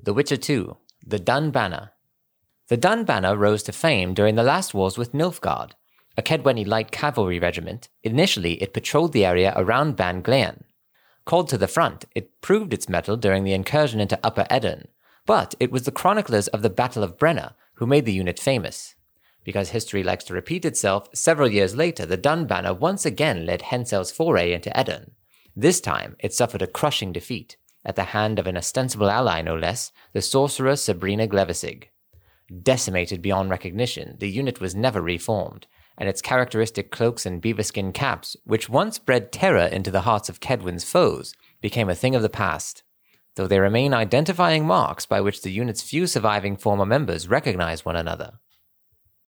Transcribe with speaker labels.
Speaker 1: The Witcher 2 The Dun Banner. The Dun Banner rose to fame during the last wars with Nilfgaard, a Kaedweni light cavalry regiment. Initially, it patrolled the area around Ban Glean. Called to the front, it proved its mettle during the incursion into Upper Aedirn, but it was the chroniclers of the Battle of Brenna who made the unit famous. Because history likes to repeat itself, several years later, the Dun Banner once again led Henselt's foray into Aedirn. This time, it suffered a crushing defeat, at the hand of an ostensible ally no less, the sorcerer Sabrina Glevissig. Decimated beyond recognition, the unit was never reformed, and its characteristic cloaks and beaverskin caps, which once bred terror into the hearts of Kaedwen's foes, became a thing of the past, though they remain identifying marks by which the unit's few surviving former members recognize one another.